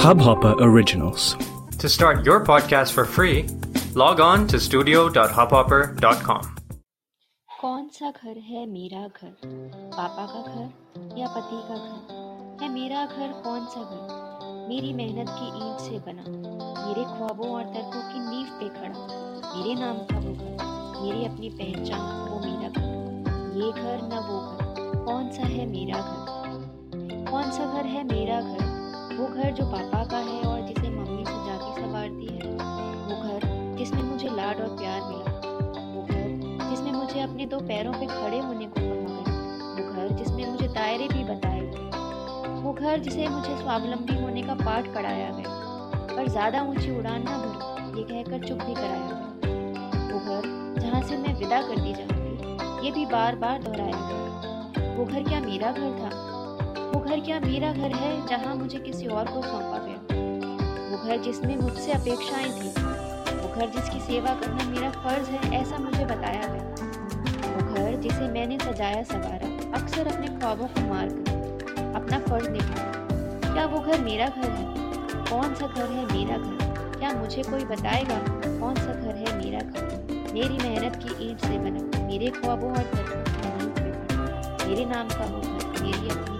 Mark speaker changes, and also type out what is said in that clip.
Speaker 1: Hubhopper Originals.
Speaker 2: To start your podcast for free, log on to studio.hubhopper.com.
Speaker 3: कौन सा घर है मेरा घर? पापा का घर या पति का घर? है मेरा घर कौन सा घर? मेरी मेहनत की ईंट से बना मेरे ख्वाबों और तर्कों की नींव पे खड़ा मेरे नाम का वो घर मेरी अपनी पहचान वो मेरा घर। ये घर न वो घर कौन सा है मेरा घर? कौन सा घर है मेरा घर? वो घर जो पापा का है और जिसे मम्मी सजाती संवारती है, वो घर जिसमें मुझे लाड और प्यार मिला। वो घर जिसमें मुझे अपने दो पैरों पे खड़े होने को कहा गया। वो घर जिसमें मुझे दायरे भी बताए गए। वो घर जिसे मुझे स्वावलंबी होने का पाठ पढ़ाया गया। पर ज़्यादा ऊँची उड़ान ना भरो, ये कहकर चुप भी कराया गया। वो घर जहाँ से मैं विदा कर दी जाऊँगी, ये भी बार बार दोहराया गया। वो घर क्या मेरा घर था? वो घर क्या मेरा घर है जहाँ मुझे किसी और को सौंपा गया? वो घर जिसमें मुझसे अपेक्षाएँ थी। वो घर जिसकी सेवा करना मेरा फ़र्ज़ है, ऐसा मुझे बताया गया। वो घर जिसे मैंने सजाया सवारा, अक्सर अपने ख्वाबों को मार कर अपना फ़र्ज़ निभाया। क्या वो घर मेरा घर है? कौन सा घर है मेरा घर? क्या मुझे कोई बताएगा कौन सा घर है मेरा घर? मेरी मेहनत की ईंट से बना, मेरे ख्वाबों और मेरे नाम का वो घर, मेरी अपनी